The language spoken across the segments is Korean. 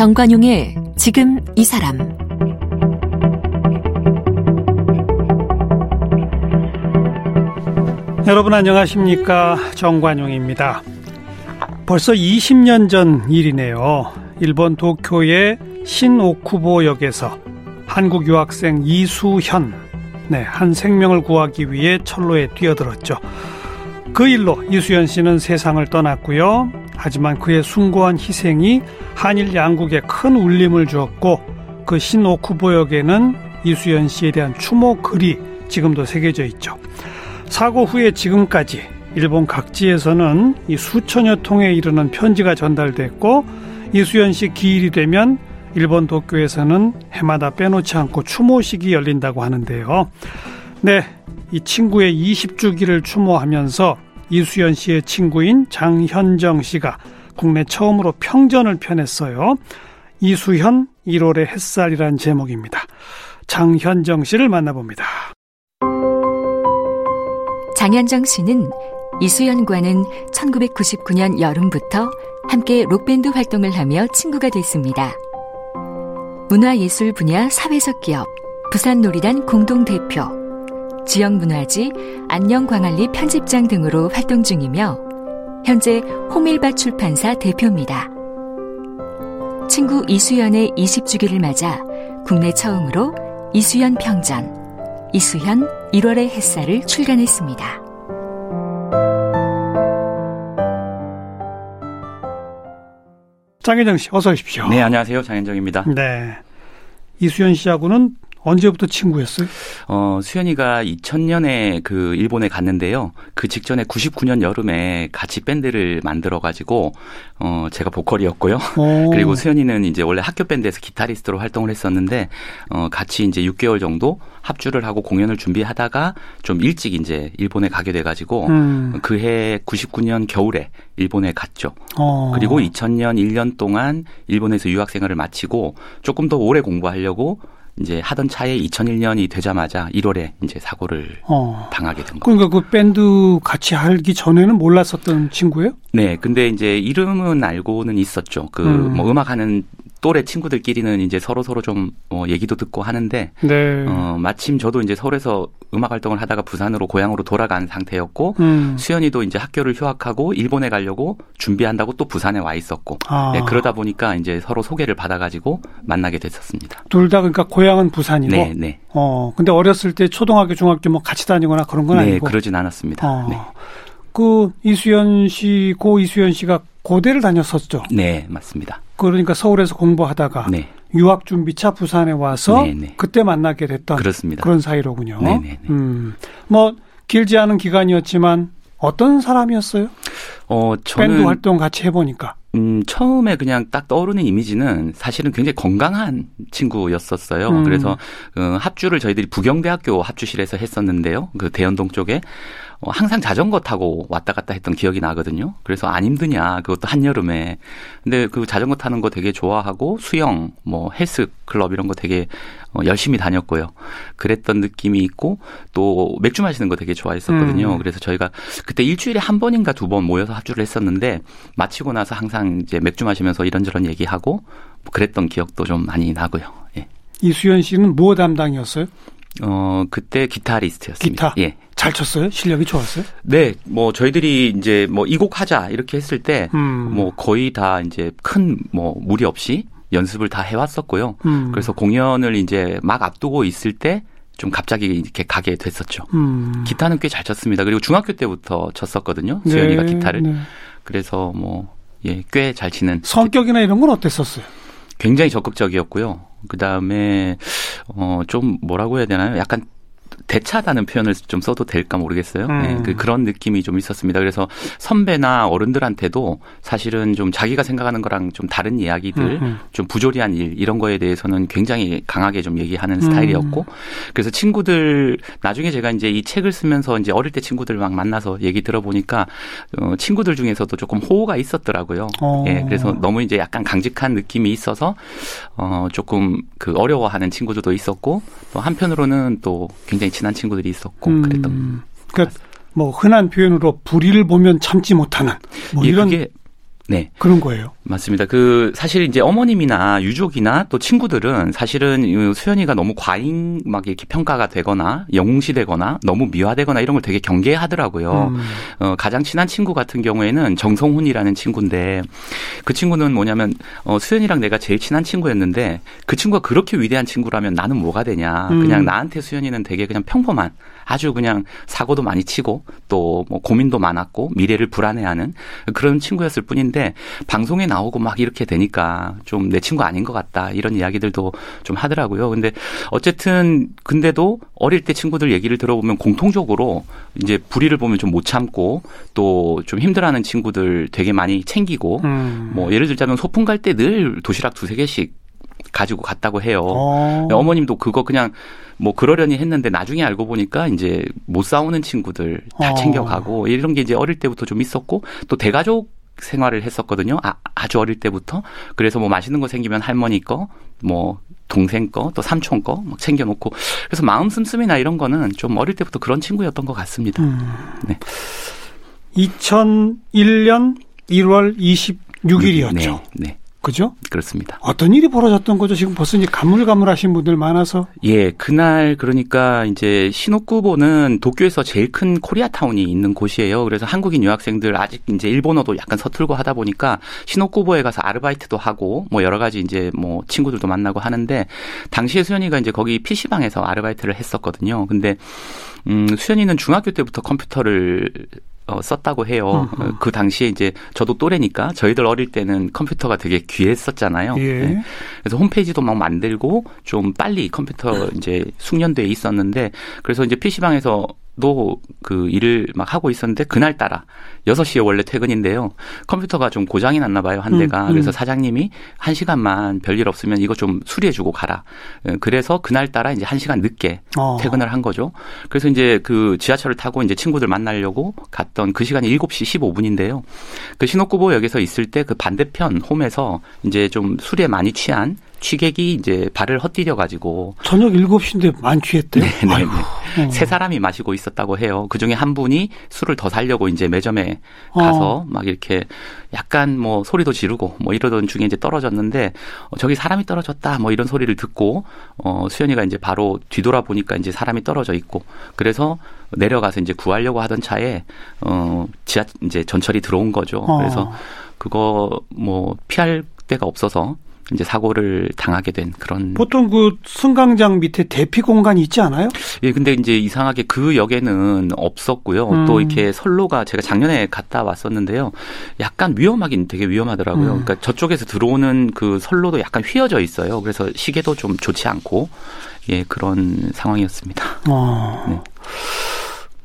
정관용의 지금 이 사람 여러분 안녕하십니까 정관용입니다. 벌써 20년 전 일이네요. 일본 도쿄의 신오쿠보역에서 한국 유학생 이수현 네, 한 생명을 구하기 위해 철로에 뛰어들었죠. 그 일로 이수현 씨는 세상을 떠났고요. 하지만 그의 숭고한 희생이 한일 양국에 큰 울림을 주었고 그 신오쿠보역에는 이수연 씨에 대한 추모 글이 지금도 새겨져 있죠. 사고 후에 지금까지 일본 각지에서는 이 수천여 통에 이르는 편지가 전달됐고 이수연 씨 기일이 되면 일본 도쿄에서는 해마다 빼놓지 않고 추모식이 열린다고 하는데요. 네, 이 친구의 20주기를 추모하면서 이수연 씨의 친구인 장현정 씨가 국내 처음으로 평전을 펴냈어요. 이수현 1월의 햇살이란 제목입니다. 장현정 씨를 만나봅니다. 장현정 씨는 이수연과는 1999년 여름부터 함께 록밴드 활동을 하며 친구가 됐습니다. 문화예술 분야 사회적 기업 부산놀이단 공동대표 지역문화지 안녕광안리 편집장 등으로 활동 중이며 현재 호밀밭 출판사 대표입니다. 친구 이수연의 20주기를 맞아 국내 처음으로 이수연 평전, 이수연 1월의 햇살을 출간했습니다. 장혜정 씨, 어서 오십시오. 네, 안녕하세요. 장현정입니다. 네. 이수연 씨하고는 언제부터 친구였어요? 어, 수현이가 2000년에 그 일본에 갔는데요. 그 직전에 99년 여름에 같이 밴드를 만들어 가지고 어, 제가 보컬이었고요. 오. 그리고 수현이는 이제 원래 학교 밴드에서 기타리스트로 활동을 했었는데 어, 같이 이제 6개월 정도 합주를 하고 공연을 준비하다가 좀 일찍 이제 일본에 가게 돼 가지고 음. 그해 99년 겨울에 일본에 갔죠. 어. 그리고 2000년 1년 동안 일본에서 유학 생활을 마치고 조금 더 오래 공부하려고 이제 하던 차에 2001년이 되자마자 1월에 이제 사고를 어. 당하게 된 거예요. 그러니까 그 밴드 같이 하기 전에는 몰랐었던 친구예요? 네, 근데 이제 이름은 알고는 있었죠. 그뭐 음. 음악 하는 또래 친구들끼리는 이제 서로 서로 좀 어, 얘기도 듣고 하는데 네. 어, 마침 저도 이제 서울에서 음악 활동을 하다가 부산으로 고향으로 돌아간 상태였고 음. 수연이도 이제 학교를 휴학하고 일본에 가려고 준비한다고 또 부산에 와 있었고 아. 네, 그러다 보니까 이제 서로 소개를 받아가지고 만나게 됐었습니다. 둘 다 그러니까 고향은 부산이고. 네, 네. 어 근데 어렸을 때 초등학교, 중학교 뭐 같이 다니거나 그런 건 네, 아니고. 그러진 않았습니다. 어. 네. 그 이수연 씨, 고 이수연 씨가 고대를 다녔었죠. 네, 맞습니다. 그러니까 서울에서 공부하다가 네. 유학 준비차 부산에 와서 네네. 네. 그때 만나게 됐던 그렇습니다. 그런 사이로군요. 네네네. 네, 네. 음, 뭐 길지 않은 기간이었지만 어떤 사람이었어요? 어, 저는 밴드 활동 같이 해보니까. 음, 처음에 그냥 딱 떠오르는 이미지는 사실은 굉장히 건강한 친구였었어요. 음. 그래서 그 합주를 저희들이 부경대학교 합주실에서 했었는데요. 그 대연동 쪽에 어, 항상 자전거 타고 왔다 갔다 했던 기억이 나거든요. 그래서 안 힘드냐, 그것도 한 여름에. 근데 그 자전거 타는 거 되게 좋아하고 수영, 뭐 헬스 클럽 이런 거 되게 어, 열심히 다녔고요. 그랬던 느낌이 있고 또 맥주 마시는 거 되게 좋아했었거든요. 음. 그래서 저희가 그때 일주일에 한 번인가 두 번 모여서 합주를 했었는데 마치고 나서 항상 이제 맥주 마시면서 이런저런 얘기하고 뭐 그랬던 기억도 좀 많이 나고요. 예. 이수연 씨는 뭐 담당이었어요? 어, 그때 기타리스트였습니다. 기타? 예. 잘 쳤어요? 실력이 좋았어요? 네, 뭐 저희들이 이제 뭐 이 곡 하자 이렇게 했을 때뭐 음. 뭐 거의 다 이제 큰 뭐 무리 없이 연습을 다 해왔었고요. 음. 그래서 공연을 이제 막 앞두고 있을 때 좀 갑자기 이렇게 가게 됐었죠. 음. 기타는 꽤 잘 쳤습니다. 그리고 중학교 때부터 쳤었거든요. 네, 기타를. 네. 그래서 뭐 예, 꽤 잘 치는. 성격이나 이런 건 어땠었어요? 굉장히 적극적이었고요. 그 다음에 어 좀 뭐라고 해야 되나요? 약간 대차다는 표현을 좀 써도 될까 모르겠어요. 음. 네, 그 그런 느낌이 좀 있었습니다. 그래서 선배나 어른들한테도 사실은 좀 자기가 생각하는 거랑 좀 다른 이야기들, 음. 음. 좀 부조리한 일 이런 거에 대해서는 굉장히 강하게 좀 얘기하는 음. 스타일이었고, 그래서 친구들 나중에 제가 이제 이 책을 쓰면서 이제 어릴 때 친구들 막 만나서 얘기 들어보니까 어, 친구들 중에서도 조금 호호가 있었더라고요. 어. 예, 그래서 너무 이제 약간 강직한 느낌이 있어서 어 조금 그 어려워하는 친구들도 있었고, 또 한편으로는 또 굉장히 친한 친구들이 있었고 음, 그랬던. 그러니까 뭐 흔한 표현으로 불의를 보면 참지 못하는 뭐 예, 이런 네. 그런 거예요. 맞습니다. 그 사실 이제 어머님이나 유족이나 또 친구들은 사실은 수연이가 너무 과잉 막 이렇게 평가가 되거나 영웅시되거나 너무 미화되거나 이런 걸 되게 경계하더라고요. 음. 어, 가장 친한 친구 같은 경우에는 정성훈이라는 친구인데 그 친구는 뭐냐면 어, 수연이랑 내가 제일 친한 친구였는데 그 친구가 그렇게 위대한 친구라면 나는 뭐가 되냐. 음. 그냥 나한테 수연이는 되게 그냥 평범한 아주 그냥 사고도 많이 치고 또 뭐 고민도 많았고 미래를 불안해하는 그런 친구였을 뿐인데 방송에 나오고 막 이렇게 되니까 좀 내 친구 아닌 것 같다 이런 이야기들도 좀 하더라고요. 근데 어쨌든 근데도 어릴 때 친구들 얘기를 들어보면 공통적으로 이제 불의를 보면 좀 못 참고 또 좀 힘들어하는 친구들 되게 많이 챙기고 음. 뭐 예를 들자면 소풍 갈 때 늘 도시락 두세 개씩 가지고 갔다고 해요. 어. 어머님도 그거 그냥 뭐 그러려니 했는데 나중에 알고 보니까 이제 못 싸우는 친구들 다 어. 챙겨가고 이런 게 이제 어릴 때부터 좀 있었고 또 대가족 생활을 했었거든요. 아, 아주 어릴 때부터. 그래서 뭐 맛있는 거 생기면 할머니 거, 뭐 동생 거, 또 삼촌 거 막 챙겨놓고. 그래서 마음 씀씀이나 이런 거는 좀 어릴 때부터 그런 친구였던 것 같습니다. 음. 네. 2001년 1월 26일이었죠. 네. 네. 그죠? 그렇습니다. 어떤 일이 벌어졌던 거죠? 지금 벌써 이제 가물가물하신 분들 많아서. 예, 그날 그러니까 이제 신옥구보는 도쿄에서 제일 큰 코리아타운이 있는 곳이에요. 그래서 한국인 유학생들 아직 이제 일본어도 약간 서툴고 하다 보니까 신옥구보에 가서 아르바이트도 하고 뭐 여러 가지 이제 뭐 친구들도 만나고 하는데 당시에 수연이가 이제 거기 PC방에서 아르바이트를 했었거든요. 근데 음, 수연이는 중학교 때부터 컴퓨터를 어, 썼다고 해요. 음흠. 그 당시에 이제 저도 또래니까 저희들 어릴 때는 컴퓨터가 되게 귀했었잖아요. 예. 네. 그래서 홈페이지도 막 만들고 좀 빨리 컴퓨터 이제 숙련돼 있었는데 그래서 이제 PC방에서 도 그 일을 막 하고 있었는데 그날 따라 6시에 원래 퇴근인데요. 컴퓨터가 좀 고장이 났나 봐요, 한 대가. 음, 음. 그래서 사장님이 1시간만 별일 없으면 이거 좀 수리해 주고 가라. 예, 그래서 그날 따라 이제 1시간 늦게 어. 퇴근을 한 거죠. 그래서 이제 그 지하철을 타고 이제 친구들 만나려고 갔던 그 시간이 7시 15분인데요. 그 신호구보역에서 있을 때 그 반대편 홈에서 이제 좀 술에 많이 취한 취객이 이제 발을 헛디뎌 가지고 저녁 7시인데 만 취했대요. 네, 네, 네. 어. 세 사람이 마시고 있었다고 해요. 그중에 한 분이 술을 더 살려고 이제 매점에 가서 어. 막 이렇게 약간 뭐 소리도 지르고 뭐 이러던 중에 이제 떨어졌는데 어, 저기 사람이 떨어졌다 뭐 이런 소리를 듣고 어 수연이가 이제 바로 뒤돌아 보니까 이제 사람이 떨어져 있고 그래서 내려가서 이제 구하려고 하던 차에 어 지하 이제 전철이 들어온 거죠. 어. 그래서 그거 뭐 피할 데가 없어서 이제 사고를 당하게 된 그런 보통 그 승강장 밑에 대피 공간이 있지 않아요? 예, 근데 이제 이상하게 그 역에는 없었고요. 음. 또 이렇게 선로가 제가 작년에 갔다 왔었는데요. 약간 위험하긴 되게 위험하더라고요. 음. 그러니까 저쪽에서 들어오는 그 선로도 약간 휘어져 있어요. 그래서 시계도 좀 좋지 않고 예, 그런 상황이었습니다. 어. 네.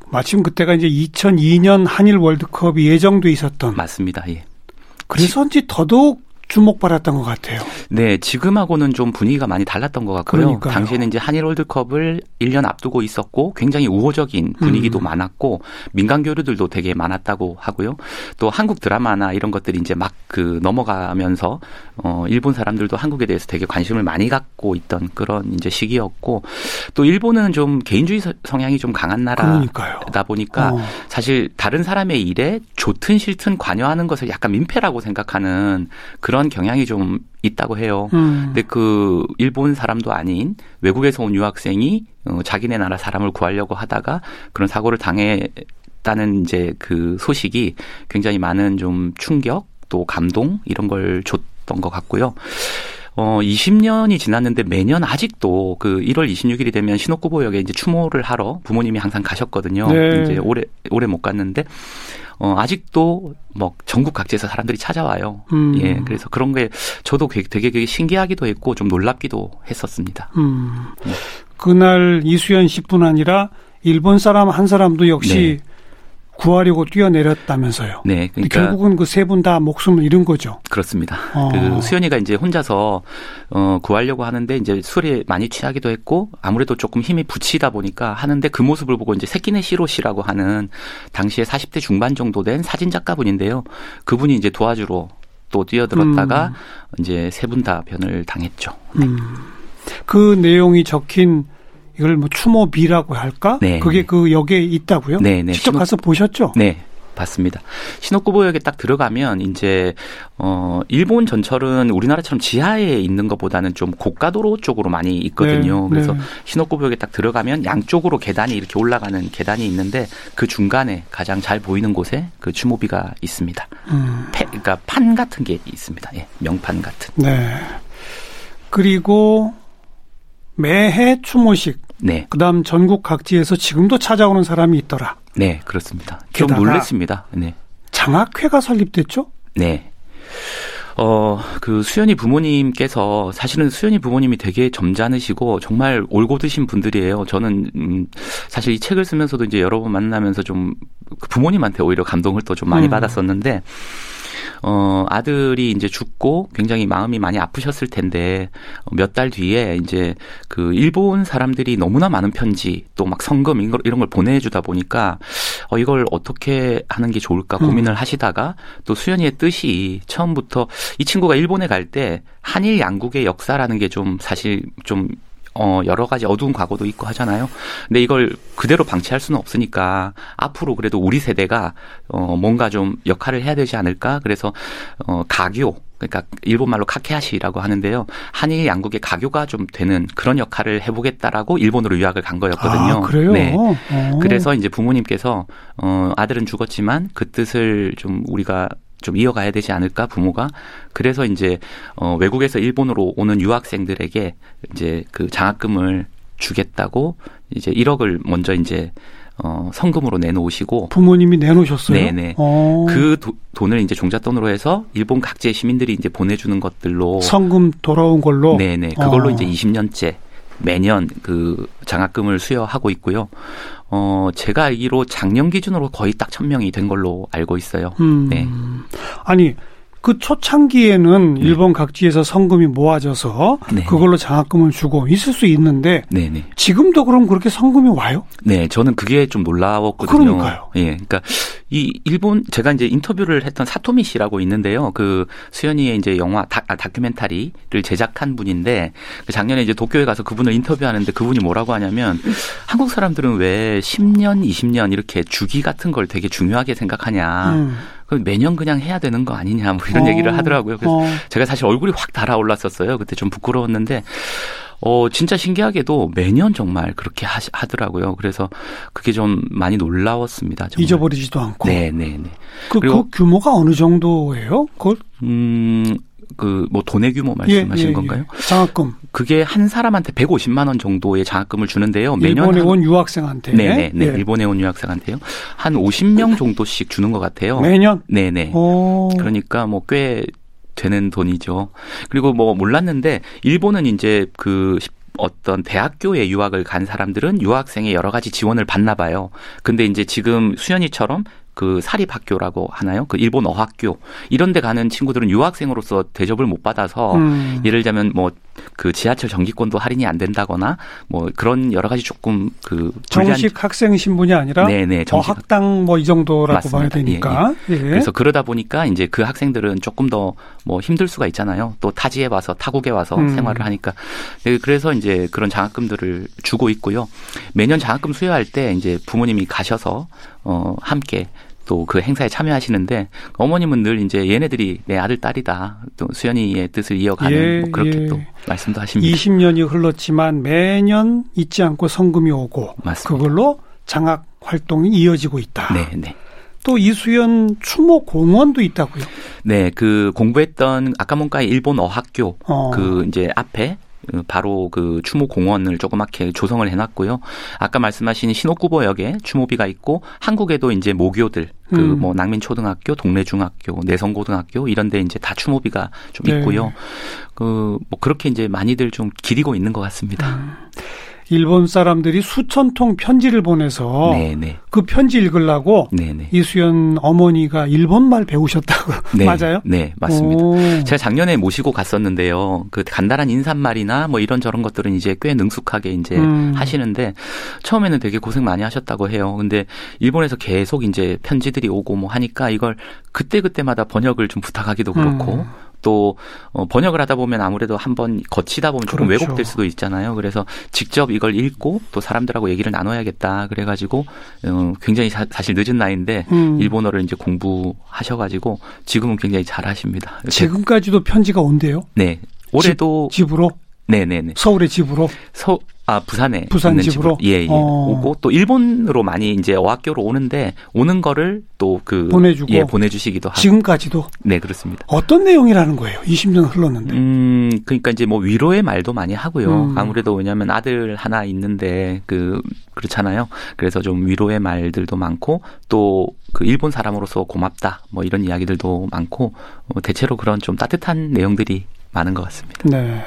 마침 그때가 이제 2002년 한일 월드컵이 예정돼 있었던 맞습니다. 예. 그래서인지 더더욱 주목받았던 것 같아요. 네, 지금하고는 좀 분위기가 많이 달랐던 것 같고요. 그러니까요. 당시에는 이제 한일 월드컵을 1년 앞두고 있었고 굉장히 우호적인 분위기도 음. 많았고 민간 교류들도 되게 많았다고 하고요. 또 한국 드라마나 이런 것들이 이제 막 그 넘어가면서 어 일본 사람들도 한국에 대해서 되게 관심을 많이 갖고 있던 그런 이제 시기였고 또 일본은 좀 개인주의 성향이 좀 강한 나라다 그러니까요. 보니까 어. 사실 다른 사람의 일에 좋든 싫든 관여하는 것을 약간 민폐라고 생각하는 그런 경향이 좀 있다고 해요. 음. 근데 그 일본 사람도 아닌 외국에서 온 유학생이 어, 자기네 나라 사람을 구하려고 하다가 그런 사고를 당했다는 이제 그 소식이 굉장히 많은 좀 충격 또 감동 이런 걸 줬던 것 같고요. 어, 20년이 지났는데 매년 아직도 그 1월 26일이 되면 신호쿠보역에 이제 추모를 하러 부모님이 항상 가셨거든요. 네. 이제 올해 올해 못 갔는데 어, 아직도 뭐 전국 각지에서 사람들이 찾아와요. 음. 예, 그래서 그런 게 저도 되게, 되게 신기하기도 했고 좀 놀랍기도 했었습니다. 음. 네. 그날 이수연 씨뿐 아니라 일본 사람 한 사람도 역시 네. 구하려고 뛰어내렸다면서요. 네, 그러니까 결국은 그 세 분 다 목숨을 잃은 거죠. 그렇습니다. 어. 그 수연이가 이제 혼자서 어 구하려고 하는데 이제 술에 많이 취하기도 했고 아무래도 조금 힘이 붙이다 보니까 하는데 그 모습을 보고 이제 세키네 시로 씨라고 하는 당시에 40대 중반 정도 된 사진 작가분인데요. 그분이 이제 도와주러 또 뛰어들었다가 음. 이제 세 분 다 변을 당했죠. 네. 음. 그 내용이 적힌 이걸 뭐 추모비라고 할까? 네. 그게 네. 그 역에 있다고요? 네, 네. 직접 가서 보셨죠? 네. 봤습니다. 시노쿠보역에 딱 들어가면 이제 어 일본 전철은 우리나라처럼 지하에 있는 것보다는 좀 고가도로 쪽으로 많이 있거든요. 네, 그래서 네. 시노쿠보역에 딱 들어가면 양쪽으로 계단이 이렇게 올라가는 계단이 있는데 그 중간에 가장 잘 보이는 곳에 그 추모비가 있습니다. 음. 패, 그러니까 판 같은 게 있습니다. 예, 명판 같은. 네. 그리고 매해 추모식. 네. 그다음 전국 각지에서 지금도 찾아오는 사람이 있더라. 네, 그렇습니다. 좀 놀랬습니다. 네. 장학회가 설립됐죠? 네. 어, 그 수연이 부모님께서 사실은 수연이 부모님이 되게 점잖으시고 정말 올곧으신 분들이에요. 저는 음, 사실 이 책을 쓰면서도 이제 여러 번 만나면서 좀 부모님한테 오히려 감동을 또 좀 많이 음. 받았었는데 어, 아들이 이제 죽고 굉장히 마음이 많이 아프셨을 텐데 몇 달 뒤에 이제 그 일본 사람들이 너무나 많은 편지 또 막 성금 이런 걸, 이런 걸 보내주다 보니까 어, 이걸 어떻게 하는 게 좋을까 고민을 음. 하시다가 또 수연이의 뜻이 처음부터 이 친구가 일본에 갈 때 한일 양국의 역사라는 게 좀 사실 좀 어, 여러 가지 어두운 과거도 있고 하잖아요. 근데 이걸 그대로 방치할 수는 없으니까 앞으로 그래도 우리 세대가 어, 뭔가 좀 역할을 해야 되지 않을까. 그래서 어, 가교 그러니까 일본 말로 카케하시라고 하는데요. 한일 양국의 가교가 좀 되는 그런 역할을 해보겠다라고 일본으로 유학을 간 거였거든요. 아, 그래요? 네. 오. 어. 그래서 이제 부모님께서 어 아들은 죽었지만 그 뜻을 좀 우리가 좀 이어가야 되지 않을까 부모가 그래서 이제 어 외국에서 일본으로 오는 유학생들에게 이제 그 장학금을 주겠다고 이제 1억을 먼저 이제 어 성금으로 내놓으시고 부모님이 내놓으셨어요. 네네. 어. 그 도, 돈을 이제 종잣돈으로 해서 일본 각지의 시민들이 이제 보내주는 것들로 성금 돌아온 걸로. 네네. 그걸로 어. 이제 20년째 매년 그 장학금을 수여하고 있고요. 어, 제가 알기로 작년 기준으로 거의 딱 천명이 된 걸로 알고 있어요. 음. 네. 아니, 그 초창기에는 네. 일본 각지에서 성금이 모아져서 네. 그걸로 장학금을 주고 있을 수 있는데 네, 네. 지금도 그럼 그렇게 성금이 와요? 네, 저는 그게 좀 놀라웠거든요. 그러니까요. 예, 그러니까 이 일본 제가 이제 인터뷰를 했던 사토미 씨라고 있는데요. 그 수연이의 이제 영화 다, 아, 다큐멘터리를 제작한 분인데 그 작년에 이제 도쿄에 가서 그분을 인터뷰하는데 그분이 뭐라고 하냐면 한국 사람들은 왜 10년, 20년 이렇게 주기 같은 걸 되게 중요하게 생각하냐. 음. 그럼 매년 그냥 해야 되는 거 아니냐 뭐 이런 어. 얘기를 하더라고요. 그래서 어. 제가 사실 얼굴이 확 달아올랐었어요. 그때 좀 부끄러웠는데 어, 진짜 신기하게도 매년 정말 그렇게 하, 하더라고요. 그래서 그게 좀 많이 놀라웠습니다. 정말. 잊어버리지도 않고. 네, 네, 네. 그, 그 규모가 어느 정도예요? 그걸? 음, 그, 뭐, 돈의 규모 말씀하시는 예, 예, 예. 건가요? 장학금. 그게 한 사람한테 150만 원 정도의 장학금을 주는데요. 매년. 일본에 온 유학생한테. 네네, 네. 예. 일본에 온 유학생한테요. 한 50명 정도씩 주는 것 같아요. 매년? 네네. 오. 그러니까 뭐, 꽤 되는 돈이죠. 그리고 뭐 몰랐는데 일본은 이제 그 어떤 대학교에 유학을 간 사람들은 유학생의 여러 가지 지원을 받나 봐요. 근데 이제 지금 수연이처럼 그 사립학교라고 하나요? 그 일본 어학교 이런 데 가는 친구들은 유학생으로서 대접을 못 받아서 음. 예를 들면 뭐 그 지하철 정기권도 할인이 안 된다거나 뭐 그런 여러 가지 조금 그 정식 학생 신분이 아니라 네네, 정식 어학당 뭐 이 정도라고 맞습니다. 봐야 되니까 예, 예. 예. 그래서 그러다 보니까 이제 그 학생들은 조금 더 뭐 힘들 수가 있잖아요. 또 타지에 와서 타국에 와서 음. 생활을 하니까 네, 그래서 이제 그런 장학금들을 주고 있고요. 매년 장학금 수여할 때 이제 부모님이 가셔서 어 함께 또 그 행사에 참여하시는데 어머님은 늘 이제 얘네들이 내 아들 딸이다. 또 수연이의 뜻을 이어가는 예, 뭐 그렇게 예. 또 말씀도 하십니다. 20년이 흘렀지만 매년 잊지 않고 성금이 오고 맞습니다. 그걸로 장학 활동이 이어지고 있다. 네, 네. 또 이수연 추모 공원도 있다고요. 네, 그 공부했던 아까문과의 일본 어학교 어. 그 이제 앞에 그 바로 그 추모 공원을 조그맣게 조성을 해놨고요. 아까 말씀하신 신옥구보역에 추모비가 있고 한국에도 이제 모교들 그뭐 음. 낭민 초등학교, 동래 중학교, 내성 고등학교 이런 데 이제 다 추모비가 좀 네. 있고요. 네. 그뭐 그렇게 이제 많이들 좀 기리고 있는 것 같습니다. 음. 일본 사람들이 수천 통 편지를 보내서 네네. 네. 그 편지 읽으려고 네네. 네. 이수연 어머니가 일본말 배우셨다고 네. 맞아요? 네 맞습니다. 오. 제가 작년에 모시고 갔었는데요. 그 간단한 인사말이나 뭐 이런 저런 것들은 이제 꽤 능숙하게 이제 음. 하시는데 처음에는 되게 고생 많이 하셨다고 해요. 근데 일본에서 계속 이제 편지들이 오고 뭐 하니까 이걸 그때 그때마다 번역을 좀 부탁하기도 그렇고. 음. 또 어, 번역을 하다 보면 아무래도 한번 거치다 보면 조금 그렇죠. 왜곡될 수도 있잖아요. 그래서 직접 이걸 읽고 또 사람들하고 얘기를 나눠야겠다. 그래가지고 어, 굉장히 사, 실 늦은 나이인데 음. 일본어를 이제 공부하셔가지고 지금은 굉장히 잘하십니다. 지금까지도 편지가 온대요. 네. 올해도 집으로 네네네. 서울의 집으로 서, 아, 부산에. 부산 집으로? 예, 예. 어. 오고 또 일본으로 많이 이제 어학교로 오는데 오는 거를 또 그. 보내주고. 예, 보내주시기도 하고. 지금까지도 네, 그렇습니다. 어떤 내용이라는 거예요? 20년 흘렀는데. 음, 그러니까 이제 뭐 위로의 말도 많이 하고요. 음. 아무래도 왜냐하면 아들 하나 있는데 그 그렇잖아요. 그래서 좀 위로의 말들도 많고 또 그 일본 사람으로서 고맙다 뭐 이런 이야기들도 많고 어, 대체로 그런 좀 따뜻한 내용들이 많은 것 같습니다. 네.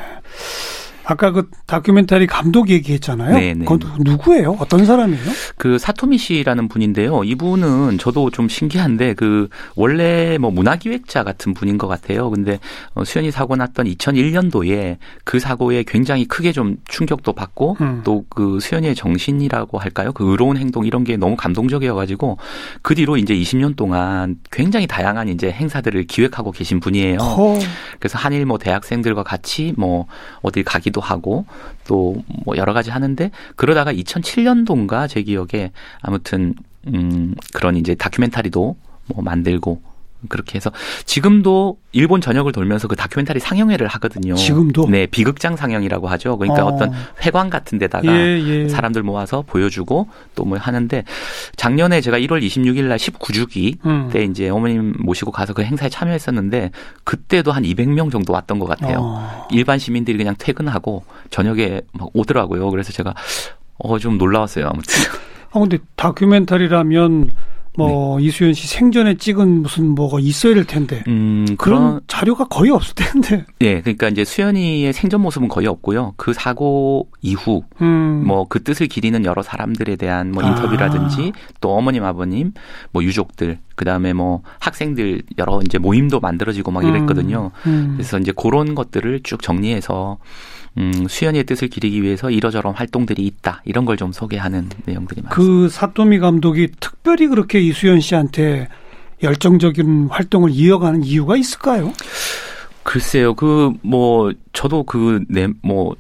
아까 그 다큐멘터리 감독 얘기했잖아요. 네, 네. 그건 누구예요? 어떤 사람이에요? 그 사토미 씨라는 분인데요. 이분은 저도 좀 신기한데 그 원래 뭐 문화기획자 같은 분인 것 같아요. 근데 어, 수연이 사고 났던 2001년도에 그 사고에 굉장히 크게 좀 충격도 받고 음. 또그 수연이의 정신이라고 할까요? 그 의로운 행동 이런 게 너무 감동적이어가지고 그 뒤로 이제 20년 동안 굉장히 다양한 이제 행사들을 기획하고 계신 분이에요. 허, 그래서 한일 뭐 대학생들과 같이 뭐 어디 가기도 하고 또 뭐 여러 가지 하는데 그러다가 2007년도인가 제 기억에 아무튼 음 그런 이제 다큐멘터리도 뭐 만들고 그렇게 해서 지금도 일본 전역을 돌면서 그 다큐멘터리 상영회를 하거든요. 지금도? 네, 비극장 상영이라고 하죠. 그러니까 어. 어. 떤 회관 같은 데다가 예, 예. 사람들 모아서 보여주고 또 뭐 하는데 작년에 제가 1월 26일 날 19주기 음. 때 이제 어머님 모시고 가서 그 행사에 참여했었는데 그때도 한 200명 정도 왔던 것 같아요. 어. 일반 시민들이 그냥 퇴근하고 저녁에 막 오더라고요. 그래서 제가 어 좀 놀라웠어요. 아무튼 아, 근데 다큐멘터리라면 뭐 네. 이수연 씨 생전에 찍은 무슨 뭐가 있어야 될 텐데. 음 그런 그런 자료가 거의 없을 텐데. 예 그러니까 이제 수연이의 생전 모습은 거의 없고요. 그 사고 이후 음. 뭐그 뜻을 기리는 여러 사람들에 대한 뭐 아. 인터뷰라든지 또 어머님 아버님 뭐 유족들 그다음에 뭐 학생들 여러 이제 모임도 만들어지고 막 이랬거든요. 음. 그래서 이제 그런 것들을 쭉 정리해서 음, 수연이의 뜻을 기리기 위해서 이러저런 활동들이 있다. 이런 걸 좀 소개하는 내용들이 많습니다. 그 사토미 감독이 특별히 그렇게 이수연 씨한테 열정적인 활동을 이어가는 이유가 있을까요? 글쎄요. 그 뭐 저도 그네뭐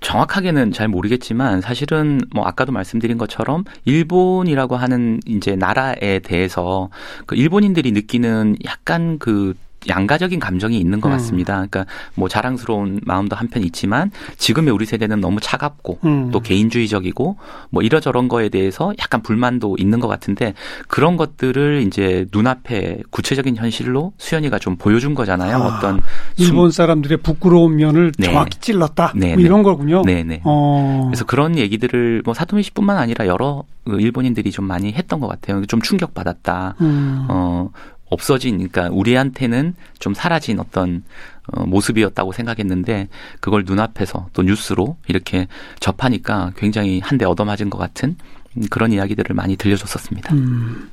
정확하게는 잘 모르겠지만 사실은 뭐 아까도 말씀드린 것처럼 일본이라고 하는 이제 나라에 대해서 그 일본인들이 느끼는 약간 그 양가적인 감정이 있는 것 음. 같습니다. 그러니까 뭐 자랑스러운 마음도 한편 있지만 지금의 우리 세대는 너무 차갑고 음. 또 개인주의적이고 뭐 이러저런 거에 대해서 약간 불만도 있는 것 같은데 그런 것들을 이제 눈앞에 구체적인 현실로 수연이가 좀 보여준 거잖아요. 아, 어떤 일본 사람들의 부끄러운 면을 네. 정확히 찔렀다. 네, 뭐 네. 이런 거군요. 네네. 어. 그래서 그런 얘기들을 뭐 사토미 씨뿐만 아니라 여러 그 일본인들이 좀 많이 했던 것 같아요. 좀 충격받았다. 음. 어, 없어진, 그러니까 우리한테는 좀 사라진 어떤 어, 모습이었다고 생각했는데 그걸 눈앞에서 또 뉴스로 이렇게 접하니까 굉장히 한 대 얻어맞은 것 같은 음, 그런 이야기들을 많이 들려줬었습니다. 음.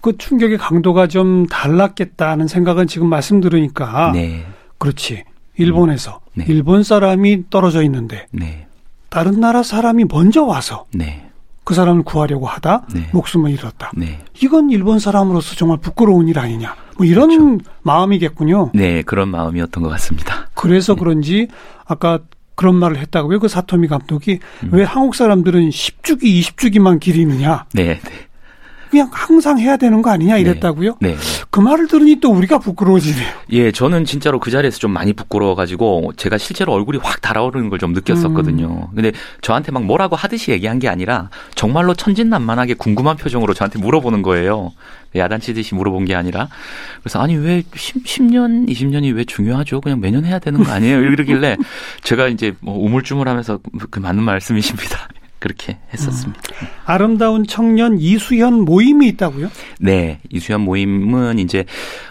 그 충격의 강도가 좀 달랐겠다는 생각은 지금 말씀 들으니까 네, 그렇지. 일본에서 네. 일본 사람이 떨어져 있는데 네, 다른 나라 사람이 먼저 와서 네, 그 사람을 구하려고 하다 네. 목숨을 잃었다. 네, 이건 일본 사람으로서 정말 부끄러운 일 아니냐. 뭐 이런 그렇죠. 마음이겠군요. 네 그런 마음이었던 것 같습니다. 그래서 네. 그런지 아까 그런 말을 했다고요. 그 사토미 감독이 음. 왜 한국 사람들은 10주기, 20주기만 기리느냐. 네, 네, 그냥 항상 해야 되는 거 아니냐 이랬다고요. 네. 그 말을 들으니 또 우리가 부끄러워지네요. 예, 저는 진짜로 그 자리에서 좀 많이 부끄러워가지고 제가 실제로 얼굴이 확 달아오르는 걸 좀 느꼈었거든요. 근데 저한테 막 뭐라고 하듯이 얘기한 게 아니라 정말로 천진난만하게 궁금한 표정으로 저한테 물어보는 거예요. 야단치듯이 물어본 게 아니라. 그래서 아니 왜 10, 10년, 20년이 왜 중요하죠? 그냥 매년 해야 되는 거 아니에요? 이러길래 제가 이제 뭐 우물쭈물하면서 그 맞는 말씀이십니다. 그렇게 했었습니다. 아름다운 청년 이수현 모임이 있다고요? 네, 이수연 모임은 이제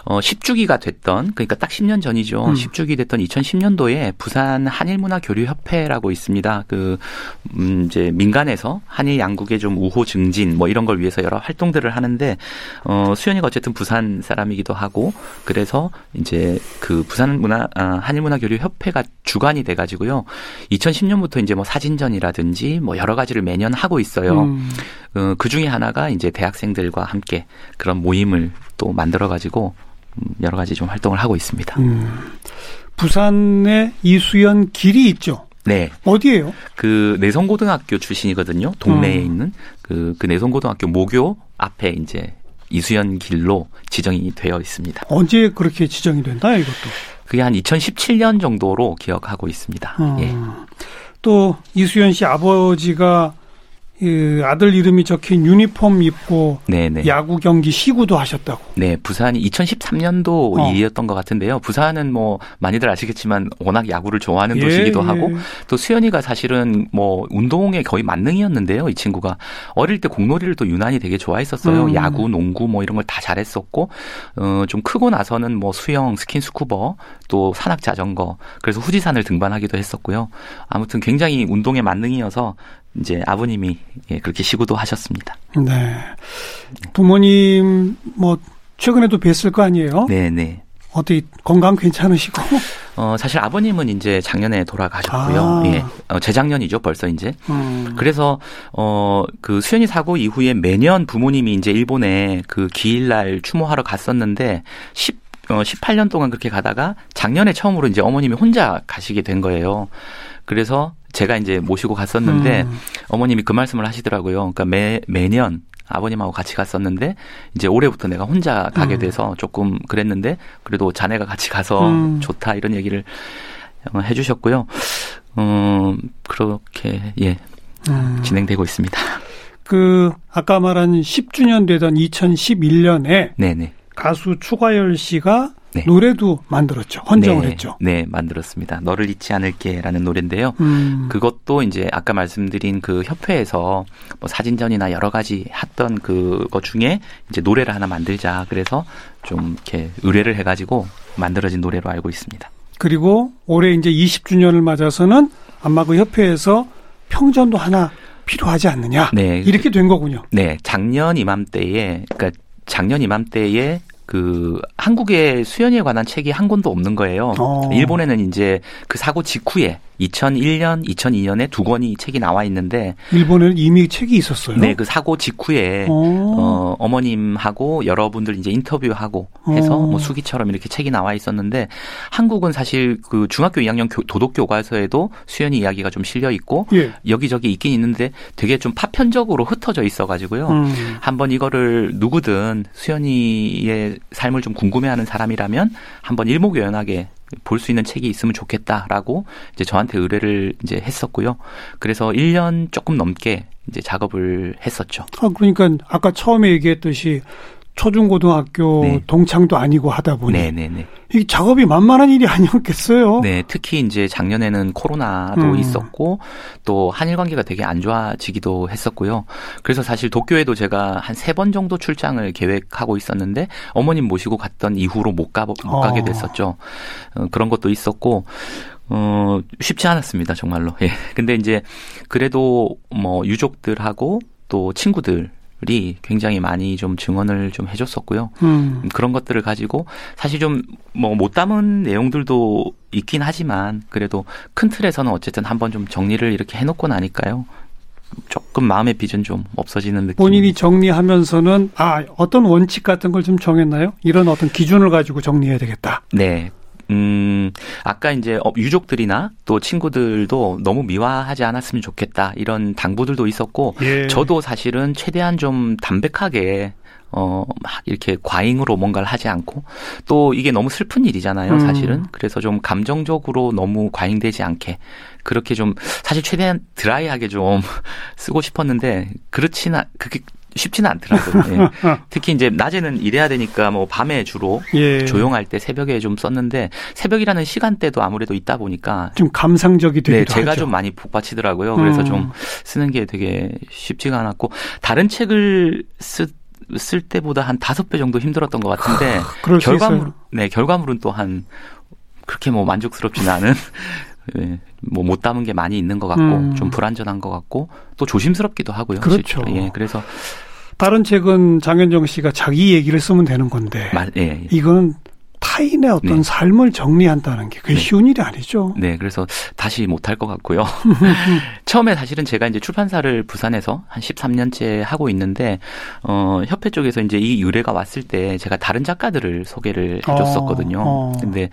어 10주기가 됐던 그러니까 딱 10년 전이죠. 음. 10주기 됐던 2010년도에 부산 한일문화 교류 협회라고 있습니다. 그 음, 이제 민간에서 한일 양국의 좀 우호 증진 뭐 이런 걸 위해서 여러 활동들을 하는데 어 수연이가 어쨌든 부산 사람이기도 하고 그래서 이제 그 부산 문화 아, 한일문화 교류 협회가 주관이 돼 가지고요. 2010년부터 이제 뭐 사진전이라든지 뭐 여러 가지를 매년 하고 있어요. 음. 어, 그 중에 하나가 이제 대학생들과 함께 그런 모임을 또 만들어 가지고 여러 가지 좀 활동을 하고 있습니다. 음, 부산에 이수연 길이 있죠. 네. 어디예요? 그 내성고등학교 출신이거든요. 동네에 음. 있는 그, 그 내성고등학교 모교 앞에 이제 이수연 길로 지정이 되어 있습니다. 언제 그렇게 지정이 된다 이것도? 그게 한 2017년 정도로 기억하고 있습니다. 음. 예. 또 이수연 씨 아버지가 그 아들 이름이 적힌 유니폼 입고 네네. 야구 경기 시구도 하셨다고. 네, 부산이 2013년도 어. 일이었던 것 같은데요. 부산은 뭐 많이들 아시겠지만 워낙 야구를 좋아하는 예, 도시기도 예. 하고 또 수연이가 사실은 뭐 운동에 거의 만능이었는데요. 이 친구가 어릴 때 공놀이를 또 유난히 되게 좋아했었어요. 음. 야구, 농구 뭐 이런 걸 다 잘했었고 어, 좀 크고 나서는 뭐 수영, 스킨스쿠버 또 산악 자전거 그래서 후지산을 등반하기도 했었고요. 아무튼 굉장히 운동에 만능이어서 이제 아버님이 예, 그렇게 시구도 하셨습니다. 네. 부모님 뭐 최근에도 뵀을 거 아니에요? 네, 네. 어떻게 건강 괜찮으시고? 어 사실 아버님은 이제 작년에 돌아가셨고요. 아. 예, 어, 재작년이죠 벌써 이제. 음. 그래서 어그 수연이 사고 이후에 매년 부모님이 이제 일본에 그 기일날 추모하러 갔었는데 10 어, 18년 동안 그렇게 가다가 작년에 처음으로 이제 어머님이 혼자 가시게 된 거예요. 그래서 제가 이제 모시고 갔었는데 음. 어머님이 그 말씀을 하시더라고요. 그러니까 매 매년 아버님하고 같이 갔었는데 이제 올해부터 내가 혼자 가게 음. 돼서 조금 그랬는데 그래도 자네가 같이 가서 음. 좋다 이런 얘기를 어, 해주셨고요. 음 그렇게 예 음. 진행되고 있습니다. 그 아까 말한 10주년 되던 2011년에 네네. 가수 추가열 씨가 네. 노래도 만들었죠. 헌정을 네, 했죠. 네, 만들었습니다. 너를 잊지 않을게라는 노래인데요. 음. 그것도 이제 아까 말씀드린 그 협회에서 뭐 사진전이나 여러 가지 했던 그거 중에 이제 노래를 하나 만들자. 그래서 좀 이렇게 의뢰를 해가지고 만들어진 노래로 알고 있습니다. 그리고 올해 이제 20주년을 맞아서는 아마 그 협회에서 평전도 하나 필요하지 않느냐. 네. 이렇게 된 거군요. 네. 작년 이맘때에, 그러니까 작년 이맘때에 그 한국의 수연이에 관한 책이 한 권도 없는 거예요. 어. 일본에는 이제 그 사고 직후에 2001년, 2002년에 두 권이 책이 나와 있는데 일본에는 이미 책이 있었어요. 네, 그 사고 직후에 어, 어 어머님하고 여러분들 이제 인터뷰하고 해서 어. 뭐 수기처럼 이렇게 책이 나와 있었는데 한국은 사실 그 중학교 2학년 도덕 교과서에도 수연이 이야기가 좀 실려 있고 예. 여기저기 있긴 있는데 되게 좀 파편적으로 흩어져 있어 가지고요. 음. 한번 이거를 누구든 수연이의 삶을 좀 궁금해하는 사람이라면 한번 일목요연하게 볼 수 있는 책이 있으면 좋겠다라고 이제 저한테 의뢰를 이제 했었고요. 그래서 1년 조금 넘게 이제 작업을 했었죠. 아, 그러니까 아까 처음에 얘기했듯이 초중고등학교 네. 동창도 아니고 하다 보니 네네네. 이 작업이 만만한 일이 아니었겠어요. 네, 특히 이제 작년에는 코로나도 음. 있었고 또 한일 관계가 되게 안 좋아지기도 했었고요. 그래서 사실 도쿄에도 제가 한 세 번 정도 출장을 계획하고 있었는데 어머님 모시고 갔던 이후로 못, 가, 못 가게 어. 됐었죠. 어, 그런 것도 있었고 어, 쉽지 않았습니다, 정말로. 예. 근데 이제 그래도 뭐 유족들하고 또 친구들 이 굉장히 많이 좀 증언을 좀 해줬었고요. 음. 그런 것들을 가지고 사실 좀 뭐 못 담은 내용들도 있긴 하지만 그래도 큰 틀에서는 어쨌든 한번 좀 정리를 이렇게 해놓고 나니까요. 조금 마음의 빚은 좀 없어지는 느낌. 본인이 정리하면서는 아 어떤 원칙 같은 걸 좀 정했나요? 이런 어떤 기준을 가지고 정리해야 되겠다. 네, 음, 아까 이제 어, 유족들이나 또 친구들도 너무 미화하지 않았으면 좋겠다 이런 당부들도 있었고 예. 저도 사실은 최대한 좀 담백하게 어, 이렇게 과잉으로 뭔가를 하지 않고 또 이게 너무 슬픈 일이잖아요, 음. 사실은. 그래서 좀 감정적으로 너무 과잉되지 않게 그렇게 좀 사실 최대한 드라이하게 좀 쓰고 싶었는데 그렇지나 그게 쉽지는 않더라고요. 예. 특히 이제 낮에는 일해야 되니까 뭐 밤에 주로 예. 조용할 때 새벽에 좀 썼는데 새벽이라는 시간대도 아무래도 있다 보니까 좀 감상적이 되기도 네, 제가 하죠. 좀 많이 복받치더라고요. 그래서 음. 좀 쓰는 게 되게 쉽지가 않았고 다른 책을 쓰, 쓸 때보다 한 다섯 배 정도 힘들었던 것 같은데 결과물 네 결과물은 또 한 그렇게 뭐 만족스럽지는 않은 예, 뭐못 담은 게 많이 있는 것 같고 음. 좀 불안전한 것 같고 또 조심스럽기도 하고요. 그렇죠. 실제로. 예, 그래서 다른 책은 장현정 씨가 자기 얘기를 쓰면 되는 건데 말, 예, 예. 이건 다 타인의 어떤 네. 삶을 정리한다는 게 그게 네. 쉬운 일이 아니죠. 네, 그래서 다시 못할 것 같고요. 처음에 사실은 제가 이제 출판사를 부산에서 한 13년째 하고 있는데 어 협회 쪽에서 이제 이 유래가 왔을 때 제가 다른 작가들을 소개를 해줬었거든요. 어, 어. 근데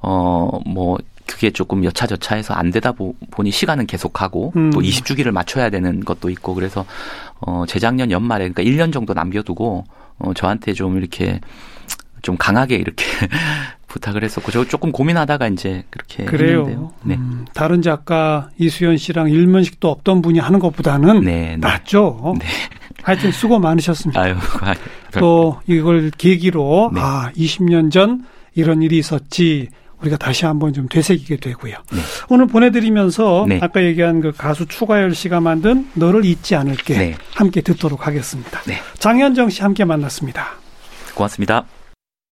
어 뭐 그게 조금 여차저차해서 안 되다 보, 니 시간은 계속하고 음. 또 20주기를 맞춰야 되는 것도 있고 그래서 어 재작년 연말에 그러니까 1년 정도 남겨두고 어 저한테 좀 이렇게 좀 강하게 이렇게 부탁을 했었고 저 조금 고민하다가 이제 그렇게 그래요. 했는데요. 네. 음, 다른 작가 이수연 씨랑 일면식도 없던 분이 하는 것보다는 네, 네. 낫죠. 네. 하여튼 수고 많으셨습니다. 아유, 또 이걸 계기로 네. 아 20년 전 이런 일이 있었지 우리가 다시 한번 좀 되새기게 되고요. 네. 오늘 보내드리면서 네. 아까 얘기한 그 가수 추가열 씨가 만든 너를 잊지 않을게 네. 함께 듣도록 하겠습니다. 네. 장현정 씨 함께 만났습니다. 고맙습니다.